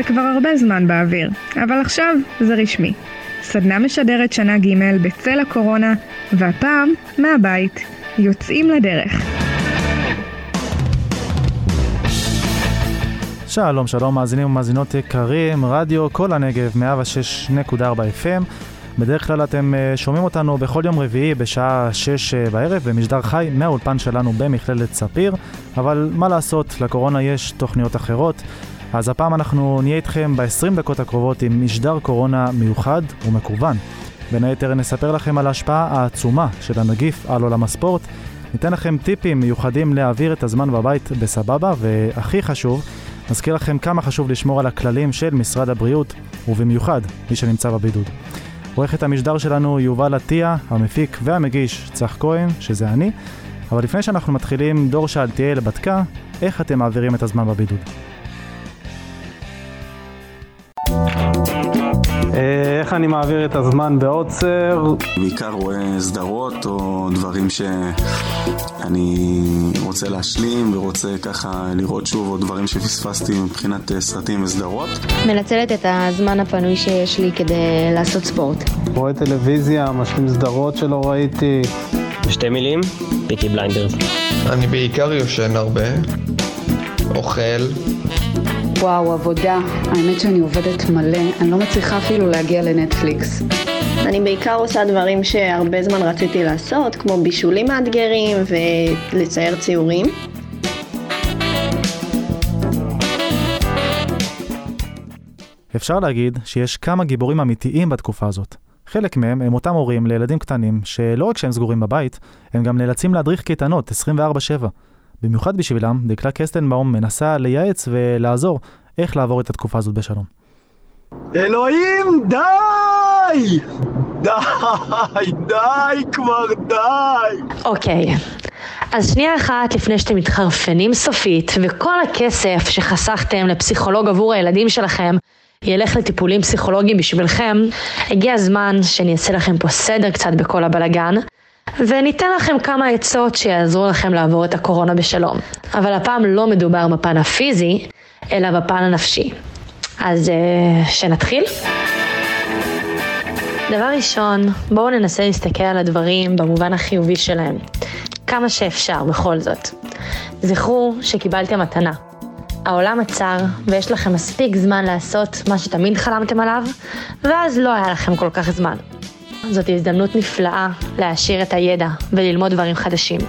זה כבר הרבה זמן באוויר, אבל עכשיו זה רשמי. סדנה משדרת שנה ג' בצל הקורונה, והפעם מהבית. יוצאים לדרך. שלום, שלום, מאזינים ומאזינות יקרים, רדיו כל הנגב, 106.4 FM. בדרך כלל אתם אה, שומעים אותנו בכל יום רביעי בשעה 6 אה, בערב במשדר חי מהאולפן שלנו במכללת ספיר, אבל מה לעשות, לקורונה יש תוכניות אחרות. אז הפעם אנחנו נהיה איתכם ב-20 דקות הקרובות עם משדר קורונה מיוחד ומקוון. בין היתר נספר לכם על ההשפעה העצומה של הנגיף על עולם הספורט, ניתן לכם טיפים מיוחדים להעביר את הזמן בבית בסבבה, והכי חשוב, נזכיר לכם כמה חשוב לשמור על הכללים של משרד הבריאות, ובמיוחד מי שנמצא בבידוד. עורכת המשדר שלנו יובל עטיה, המפיק והמגיש צח כהן, שזה אני. אבל לפני שאנחנו מתחילים, דור שאלתיאל בדקה איך אתם מעבירים את הזמן בבידוד. איך אני מעביר את הזמן בעוצר? בעיקר רואה סדרות או דברים שאני רוצה להשלים ורוצה ככה לראות שוב או דברים שפספסתי מבחינת אה, סרטים וסדרות. מנצלת את הזמן הפנוי שיש לי כדי לעשות ספורט. רואה טלוויזיה, משלים סדרות שלא ראיתי. בשתי מילים, פיקי בליינדרס. אני בעיקר יושן הרבה, אוכל. וואו, עבודה. האמת שאני עובדת מלא, אני לא מצליחה אפילו להגיע לנטפליקס. אני בעיקר עושה דברים שהרבה זמן רציתי לעשות, כמו בישולים מאתגרים ולצייר ציורים. אפשר להגיד שיש כמה גיבורים אמיתיים בתקופה הזאת. חלק מהם הם אותם הורים לילדים קטנים, שלא רק שהם סגורים בבית, הם גם נאלצים להדריך קייטנות 24/7. במיוחד בשבילם, דקלה קסטנבאום מנסה לייעץ ולעזור איך לעבור את התקופה הזאת בשלום. אלוהים, די! די, די כבר, די! אוקיי, אז שנייה אחת לפני שאתם מתחרפנים סופית, וכל הכסף שחסכתם לפסיכולוג עבור הילדים שלכם ילך לטיפולים פסיכולוגיים בשבילכם, הגיע הזמן שאני אעשה לכם פה סדר קצת בכל הבלגן. וניתן לכם כמה עצות שיעזרו לכם לעבור את הקורונה בשלום. אבל הפעם לא מדובר בפן הפיזי, אלא בפן הנפשי. אז uh, שנתחיל? דבר ראשון, בואו ננסה להסתכל על הדברים במובן החיובי שלהם. כמה שאפשר בכל זאת. זכרו שקיבלתם מתנה. העולם עצר ויש לכם מספיק זמן לעשות מה שתמיד חלמתם עליו, ואז לא היה לכם כל כך זמן. זאת הזדמנות נפלאה להעשיר את הידע וללמוד דברים חדשים.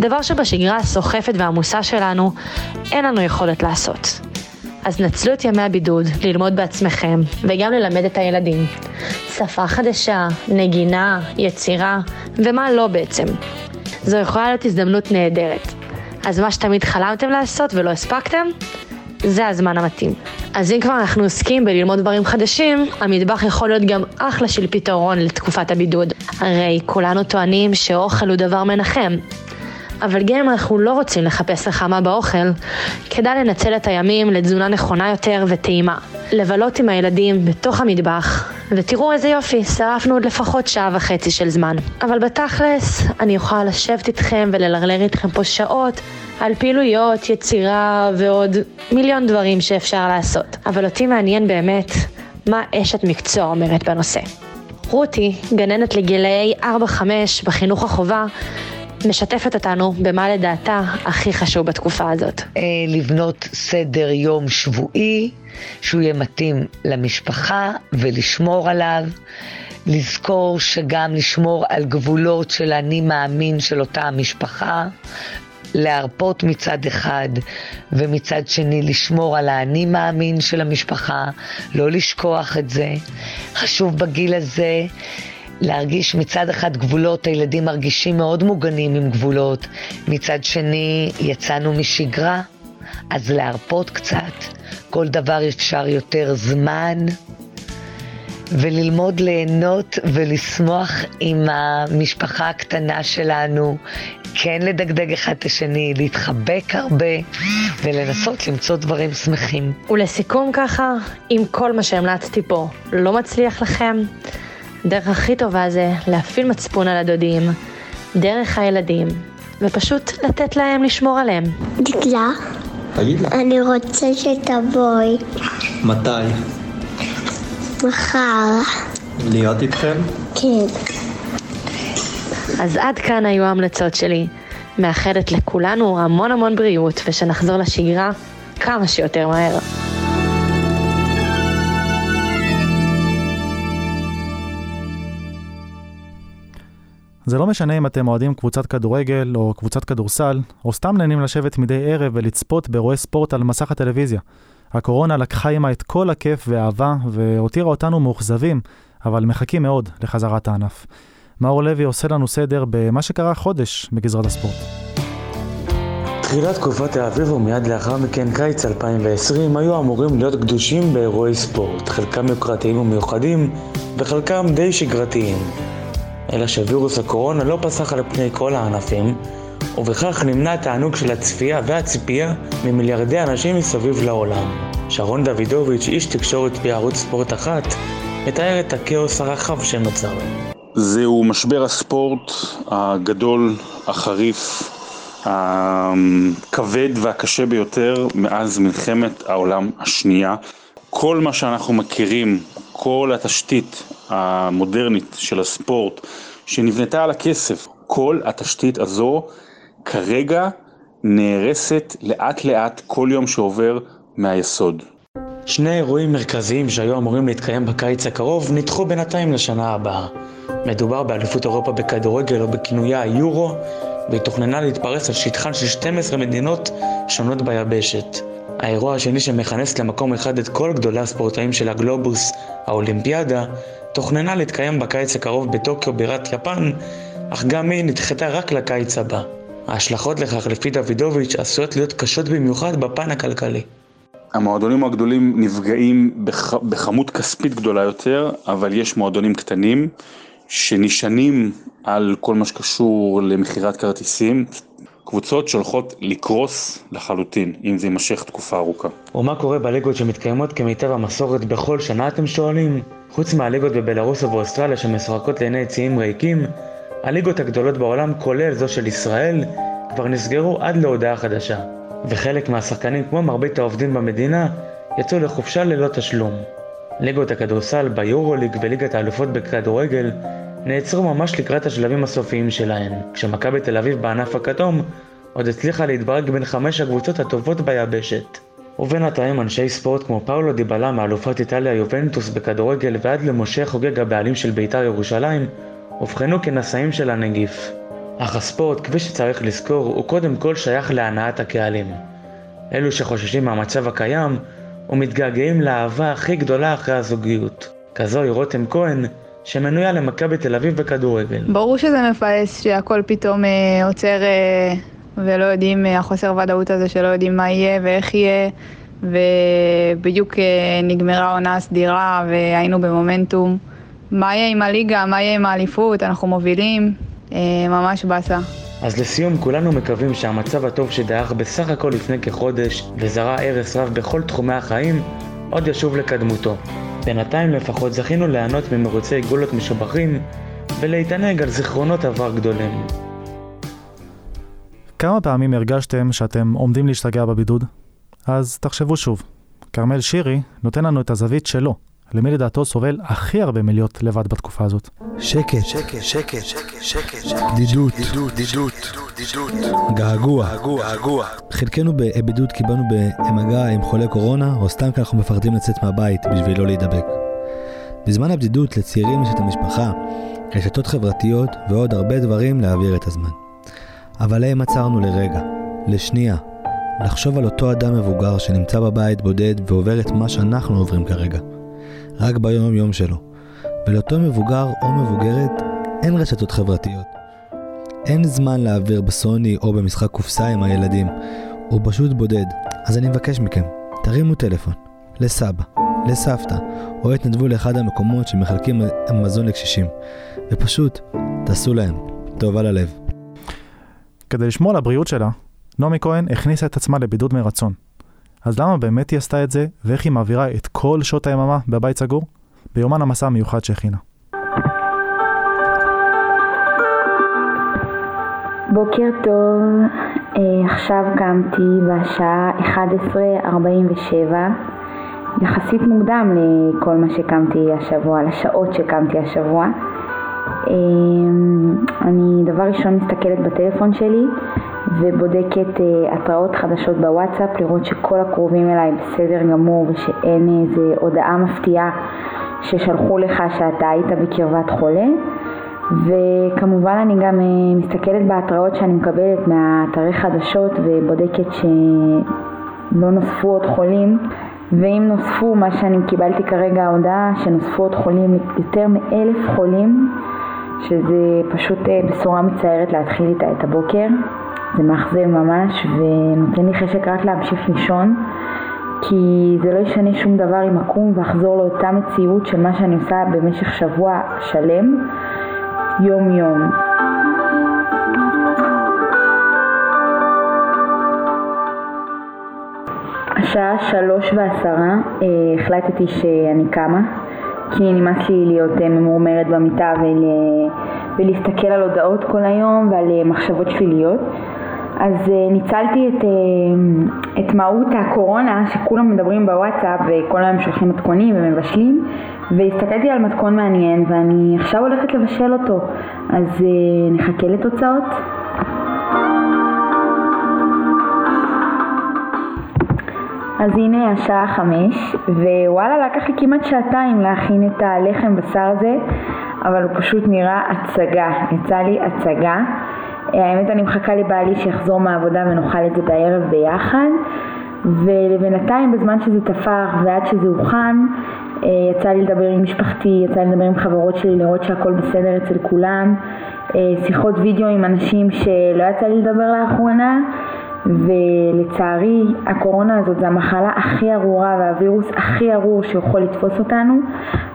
דבר שבשגרה הסוחפת והעמוסה שלנו אין לנו יכולת לעשות. אז נצלו את ימי הבידוד ללמוד בעצמכם וגם ללמד את הילדים. שפה חדשה, נגינה, יצירה, ומה לא בעצם. זו יכולה להיות הזדמנות נהדרת. אז מה שתמיד חלמתם לעשות ולא הספקתם, זה הזמן המתאים. אז אם כבר אנחנו עוסקים בללמוד דברים חדשים, המטבח יכול להיות גם אחלה של פתרון לתקופת הבידוד. הרי כולנו טוענים שאוכל הוא דבר מנחם. אבל גם אם אנחנו לא רוצים לחפש נחמה באוכל, כדאי לנצל את הימים לתזונה נכונה יותר וטעימה. לבלות עם הילדים בתוך המטבח, ותראו איזה יופי, שרפנו עוד לפחות שעה וחצי של זמן. אבל בתכלס, אני אוכל לשבת איתכם וללרלר איתכם פה שעות על פעילויות, יצירה ועוד מיליון דברים שאפשר לעשות. אבל אותי מעניין באמת מה אשת מקצוע אומרת בנושא. רותי, גננת לגילאי 4-5 בחינוך החובה, משתפת אותנו במה לדעתה הכי חשוב בתקופה הזאת. אה, לבנות סדר יום שבועי, שהוא יהיה מתאים למשפחה ולשמור עליו. לזכור שגם לשמור על גבולות של אני מאמין של אותה המשפחה, להרפות מצד אחד, ומצד שני לשמור על האני מאמין של המשפחה, לא לשכוח את זה. חשוב בגיל הזה להרגיש מצד אחד גבולות, הילדים מרגישים מאוד מוגנים עם גבולות, מצד שני יצאנו משגרה, אז להרפות קצת, כל דבר אפשר יותר זמן. וללמוד ליהנות ולשמוח עם המשפחה הקטנה שלנו, כן לדגדג אחד את השני, להתחבק הרבה ולנסות למצוא דברים שמחים. ולסיכום ככה, אם כל מה שהמלצתי פה לא מצליח לכם, הדרך הכי טובה זה להפעיל מצפון על הדודים, דרך הילדים, ופשוט לתת להם לשמור עליהם. דקלה. אני רוצה שתבואי. מתי? מחר. להיות איתכם? כן. אז עד כאן היו ההמלצות שלי. מאחלת לכולנו המון המון בריאות ושנחזור לשגרה כמה שיותר מהר. זה לא משנה אם אתם אוהדים קבוצת כדורגל או קבוצת כדורסל, או סתם נהנים לשבת מדי ערב ולצפות באירועי ספורט על מסך הטלוויזיה. הקורונה לקחה עימה את כל הכיף והאהבה והותירה אותנו מאוכזבים, אבל מחכים מאוד לחזרת הענף. מאור לוי עושה לנו סדר במה שקרה חודש בגזרת הספורט. תחילת תקופת האביב ומיד לאחר מכן קיץ 2020 היו אמורים להיות קדושים באירועי ספורט, חלקם יוקרתיים ומיוחדים וחלקם די שגרתיים. אלא שווירוס הקורונה לא פסח על פני כל הענפים, ובכך נמנע התענוג של הצפייה והציפייה ממיליארדי אנשים מסביב לעולם. שרון דוידוביץ', איש תקשורת בערוץ ספורט אחת, מתאר את הכאוס הרחב שנוצר. זהו משבר הספורט הגדול, החריף, הכבד והקשה ביותר מאז מלחמת העולם השנייה. כל מה שאנחנו מכירים, כל התשתית המודרנית של הספורט שנבנתה על הכסף, כל התשתית הזו כרגע נהרסת לאט לאט כל יום שעובר מהיסוד. שני אירועים מרכזיים שהיו אמורים להתקיים בקיץ הקרוב נדחו בינתיים לשנה הבאה. מדובר באליפות אירופה בכדורגל או בכינויה היורו, והיא תוכננה להתפרס על שטחן של 12 מדינות שונות ביבשת. האירוע השני שמכנס למקום אחד את כל גדולי הספורטאים של הגלובוס, האולימפיאדה, תוכננה להתקיים בקיץ הקרוב בטוקיו בירת יפן, אך גם היא נדחתה רק לקיץ הבא. ההשלכות לכך לפי דוידוביץ' עשויות להיות קשות במיוחד בפן הכלכלי. המועדונים הגדולים נפגעים בח... בכמות כספית גדולה יותר, אבל יש מועדונים קטנים שנשענים על כל מה שקשור למכירת כרטיסים, קבוצות שהולכות לקרוס לחלוטין, אם זה יימשך תקופה ארוכה. ומה קורה בליגות שמתקיימות כמיטב המסורת בכל שנה אתם שואלים? חוץ מהליגות בבלארוס ובאוסטרליה שמשחקות לעיני ציים ריקים, הליגות הגדולות בעולם, כולל זו של ישראל, כבר נסגרו עד להודעה חדשה. וחלק מהשחקנים, כמו מרבית העובדים במדינה, יצאו לחופשה ללא תשלום. ליגות הכדורסל ביורוליג וליגת האלופות בכדורגל נעצרו ממש לקראת השלבים הסופיים שלהן, כשמכבי תל אביב בענף הכתום עוד הצליחה להתברג בין חמש הקבוצות הטובות ביבשת. ובינתיים אנשי ספורט כמו פאולו דיבלה מאלופת איטליה יובנטוס בכדורגל ועד למשה חוגג הבעלים של בית"ר ירושלים, אובחנו כנשאים של הנגיף. אך הספורט, כפי שצריך לזכור, הוא קודם כל שייך להנעת הקהלים. אלו שחוששים מהמצב הקיים ומתגעגעים לאהבה הכי גדולה אחרי הזוגיות. כזו היא רותם כהן, שמנויה למכבי תל אביב בכדורגל. ברור שזה מבאס שהכל פתאום אה, עוצר אה, ולא יודעים, אה, החוסר ודאות הזה שלא יודעים מה יהיה ואיך יהיה, ובדיוק אה, נגמרה העונה הסדירה והיינו במומנטום. מה יהיה עם הליגה, מה יהיה עם האליפות, אנחנו מובילים, אה, ממש באסה. אז לסיום, כולנו מקווים שהמצב הטוב שדעך בסך הכל לפני כחודש וזרע הרס רב בכל תחומי החיים, עוד ישוב לקדמותו. בינתיים לפחות זכינו ליהנות ממרוצי גולות משובחים ולהתענג על זיכרונות עבר גדולים. כמה פעמים הרגשתם שאתם עומדים להשתגע בבידוד? אז תחשבו שוב. כרמל שירי נותן לנו את הזווית שלו, למי לדעתו סובל הכי הרבה מלהיות לבד בתקופה הזאת. שקט, שקט, שקט, שקט, שקט, בדידות, בדידות, געגוע, געגוע. חלקנו בבידוד כי באנו במגע עם חולי קורונה, או סתם כי אנחנו מפחדים לצאת מהבית בשביל לא להידבק. בזמן הבדידות לצעירים יש את המשפחה, רשתות חברתיות ועוד הרבה דברים להעביר את הזמן. אבל להם עצרנו לרגע, לשנייה, לחשוב על אותו אדם מבוגר שנמצא בבית בודד ועובר את מה שאנחנו עוברים כרגע. רק ביום יום שלו. ולאותו מבוגר או מבוגרת אין רשתות חברתיות. אין זמן להעביר בסוני או במשחק קופסה עם הילדים. הוא פשוט בודד. אז אני מבקש מכם, תרימו טלפון, לסבא, לסבתא, או התנדבו לאחד המקומות שמחלקים מזון לקשישים, ופשוט תעשו להם טוב על הלב. כדי לשמור על הבריאות שלה, נעמי כהן הכניסה את עצמה לבידוד מרצון. אז למה באמת היא עשתה את זה, ואיך היא מעבירה את כל שעות היממה בבית סגור? ביומן המסע המיוחד שהכינה. בוקר טוב, אה, עכשיו קמתי בשעה 11:47, יחסית מוקדם לכל מה שקמתי השבוע, לשעות שקמתי השבוע. אה, אני דבר ראשון מסתכלת בטלפון שלי ובודקת אה, התראות חדשות בוואטסאפ, לראות שכל הקרובים אליי בסדר גמור ושאין איזה הודעה מפתיעה ששלחו לך שאתה היית בקרבת חולה. וכמובן אני גם אה, מסתכלת בהתראות שאני מקבלת מהאתרי חדשות ובודקת שלא נוספו עוד חולים ואם נוספו, מה שאני קיבלתי כרגע ההודעה שנוספו עוד חולים, יותר מאלף חולים שזה פשוט אה, בשורה מצערת להתחיל איתה את הבוקר זה מאכזב ממש ונותן לי חשק רק להמשיך לישון כי זה לא ישנה שום דבר אם אקום ואחזור לאותה מציאות של מה שאני עושה במשך שבוע שלם יום יום. השעה שלוש ועשרה אה, החלטתי שאני קמה כי נמאס לי להיות אה, ממורמרת במיטה ול... ולהסתכל על הודעות כל היום ועל אה, מחשבות שליליות אז ניצלתי את, את מהות הקורונה שכולם מדברים בוואטסאפ וכל היום שולחים מתכונים ומבשלים והסתכלתי על מתכון מעניין ואני עכשיו הולכת לבשל אותו, אז uh, נחכה לתוצאות. אז הנה השעה חמש, ווואלה לקח לי כמעט שעתיים להכין את הלחם בשר הזה, אבל הוא פשוט נראה הצגה, יצא לי הצגה. האמת אני מחכה לבעלי שיחזור מהעבודה ונאכל את זה בערב ביחד, ולבינתיים בזמן שזה תפח ועד שזה הוכן, אה, יצא לי לדבר עם משפחתי, יצא לי לדבר עם חברות שלי, לראות שהכל בסדר אצל כולם, אה, שיחות וידאו עם אנשים שלא יצא לי לדבר לאחרונה, ולצערי הקורונה הזאת זה המחלה הכי ארורה והווירוס הכי ארור שיכול לתפוס אותנו,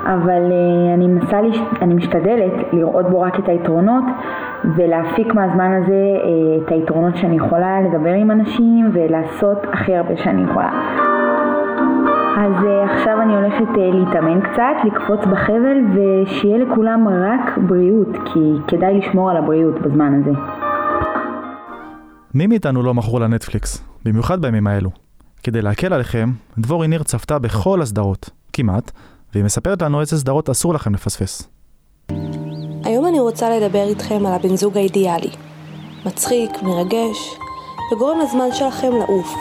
אבל אה, אני מנסה, אני משתדלת לראות בו רק את היתרונות ולהפיק מהזמן הזה את היתרונות שאני יכולה לדבר עם אנשים ולעשות הכי הרבה שאני יכולה. אז uh, עכשיו אני הולכת להתאמן קצת, לקפוץ בחבל ושיהיה לכולם רק בריאות, כי כדאי לשמור על הבריאות בזמן הזה. מי מאיתנו לא מכור לנטפליקס, במיוחד בימים האלו. כדי להקל עליכם, דבורי ניר צפתה בכל הסדרות, כמעט, והיא מספרת לנו איזה סדרות אסור לכם לפספס. היום אני רוצה לדבר איתכם על הבן זוג האידיאלי. מצחיק, מרגש, וגורם לזמן שלכם לעוף.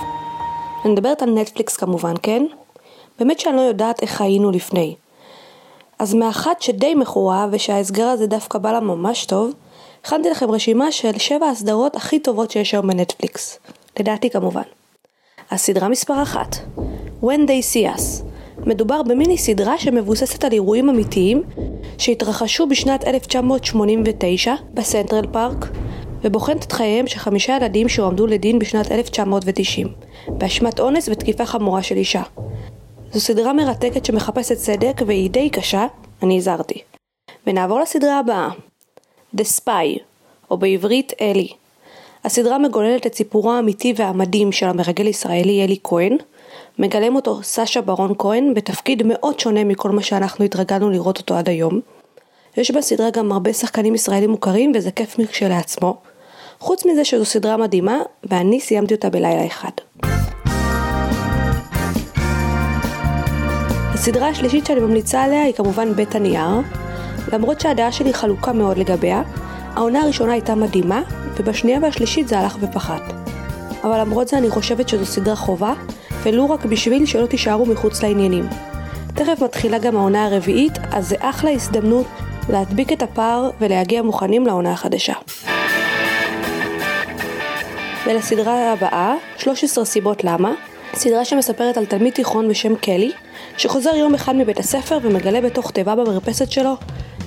אני מדברת על נטפליקס כמובן, כן? באמת שאני לא יודעת איך היינו לפני. אז מאחת שדי מכורה ושההסגר הזה דווקא בא לה ממש טוב, הכנתי לכם רשימה של שבע הסדרות הכי טובות שיש היום בנטפליקס. לדעתי כמובן. הסדרה מספר אחת When They See Us מדובר במיני סדרה שמבוססת על אירועים אמיתיים שהתרחשו בשנת 1989 בסנטרל פארק ובוחנת את חייהם של חמישה ילדים שהועמדו לדין בשנת 1990 באשמת אונס ותקיפה חמורה של אישה. זו סדרה מרתקת שמחפשת צדק והיא די קשה, אני הזהרתי. ונעבור לסדרה הבאה, The Spy, או בעברית אלי. הסדרה מגוללת את סיפורו האמיתי והמדהים של המרגל ישראלי אלי כהן, מגלם אותו סשה ברון כהן בתפקיד מאוד שונה מכל מה שאנחנו התרגלנו לראות אותו עד היום. יש בסדרה גם הרבה שחקנים ישראלים מוכרים וזה כיף כשלעצמו. חוץ מזה שזו סדרה מדהימה, ואני סיימתי אותה בלילה אחד. הסדרה השלישית שאני ממליצה עליה היא כמובן בית הנייר. למרות שהדעה שלי חלוקה מאוד לגביה, העונה הראשונה הייתה מדהימה, ובשנייה והשלישית זה הלך ופחת. אבל למרות זה אני חושבת שזו סדרה חובה, ולו רק בשביל שלא תישארו מחוץ לעניינים. תכף מתחילה גם העונה הרביעית, אז זה אחלה הזדמנות להדביק את הפער ולהגיע מוכנים לעונה החדשה. ולסדרה הבאה, 13 סיבות למה, סדרה שמספרת על תלמיד תיכון בשם קלי, שחוזר יום אחד מבית הספר ומגלה בתוך תיבה במרפסת שלו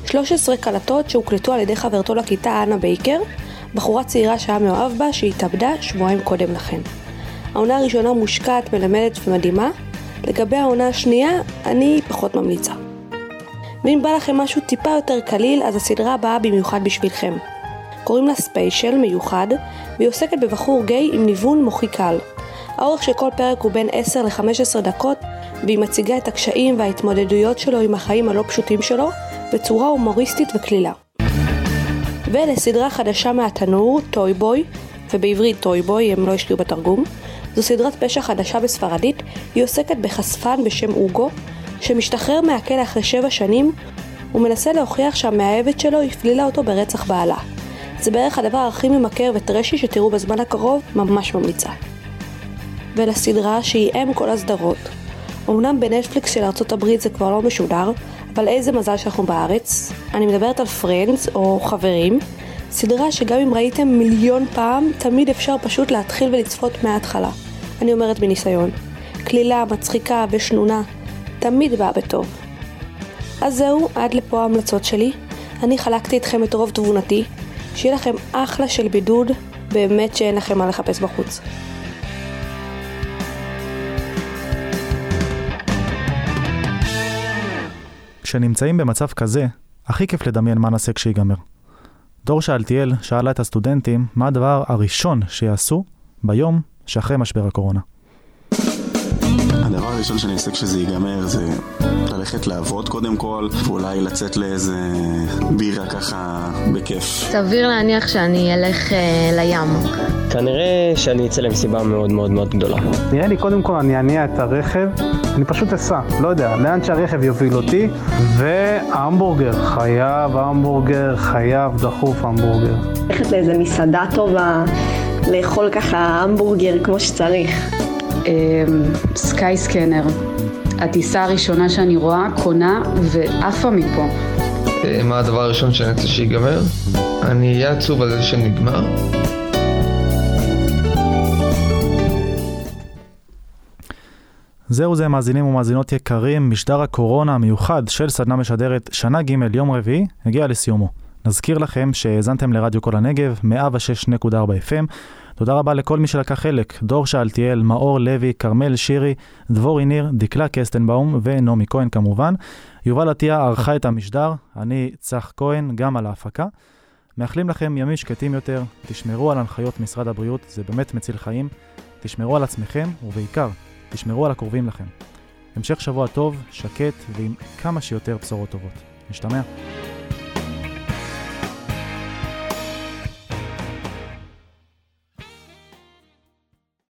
13 קלטות שהוקלטו על ידי חברתו לכיתה אנה בייקר, בחורה צעירה שהיה מאוהב בה שהתאבדה שבועיים קודם לכן. העונה הראשונה מושקעת, מלמדת ומדהימה, לגבי העונה השנייה אני פחות ממליצה. ואם בא לכם משהו טיפה יותר קליל, אז הסדרה הבאה במיוחד בשבילכם. קוראים לה ספיישל מיוחד, והיא עוסקת בבחור גיי עם ניוון מוחי קל. האורך של כל פרק הוא בין 10 ל-15 דקות, והיא מציגה את הקשיים וההתמודדויות שלו עם החיים הלא פשוטים שלו, בצורה הומוריסטית וקלילה. ולסדרה חדשה מהתנור, טוי בוי, ובעברית טוי בוי, הם לא השקיעו בתרגום. זו סדרת פשע חדשה בספרדית, היא עוסקת בחשפן בשם אוגו, שמשתחרר מהכלא אחרי שבע שנים, ומנסה להוכיח שהמאהבת שלו הפלילה אותו ברצח בעלה. זה בערך הדבר הכי ממכר וטרשי שתראו בזמן הקרוב, ממש ממליצה. ולסדרה שהיא אם כל הסדרות. אמנם בנטפליקס של ארצות הברית זה כבר לא משודר, אבל איזה מזל שאנחנו בארץ. אני מדברת על פרנדס או חברים, סדרה שגם אם ראיתם מיליון פעם, תמיד אפשר פשוט להתחיל ולצפות מההתחלה. אני אומרת מניסיון. קלילה, מצחיקה ושנונה, תמיד באה בטוב. אז זהו, עד לפה ההמלצות שלי. אני חלקתי איתכם את רוב תבונתי. שיהיה לכם אחלה של בידוד, באמת שאין לכם מה לחפש בחוץ. כשנמצאים במצב כזה, הכי כיף לדמיין מה נעשה כשיגמר. דור שאלתיאל שאלה את הסטודנטים מה הדבר הראשון שיעשו ביום שאחרי משבר הקורונה. הדבר הראשון שאני אעשה כשזה ייגמר זה ללכת לעבוד קודם כל, ואולי לצאת לאיזה בירה ככה בכיף. סביר להניח שאני אלך אה, לים. כנראה שאני אצא למסיבה מאוד מאוד מאוד גדולה. נראה לי קודם כל אני אניע את הרכב, אני פשוט אסע, לא יודע, לאן שהרכב יוביל אותי, והמבורגר, חייב המבורגר, חייב דחוף המבורגר. ללכת לאיזה מסעדה טובה, לאכול ככה המבורגר כמו שצריך. סקאי סקנר. הטיסה הראשונה שאני רואה, קונה ועפה מפה. אה, מה הדבר הראשון שאני רוצה שיגמר? אני אהיה עצוב על זה שנגמר. זהו זה מאזינים ומאזינות יקרים, משדר הקורונה המיוחד של סדנה משדרת שנה ג' יום רביעי הגיע לסיומו. נזכיר לכם שהאזנתם לרדיו כל הנגב, 106.4 FM. תודה רבה לכל מי שלקח חלק, דור שאלתיאל, מאור לוי, כרמל שירי, דבורי ניר, דקלה קסטנבאום ונעמי כהן כמובן. יובל עטיה ערכה את המשדר, אני צח כהן, גם על ההפקה. מאחלים לכם ימים שקטים יותר, תשמרו על הנחיות משרד הבריאות, זה באמת מציל חיים. תשמרו על עצמכם, ובעיקר, תשמרו על הקרובים לכם. המשך שבוע טוב, שקט ועם כמה שיותר בשורות טובות. נשתמע.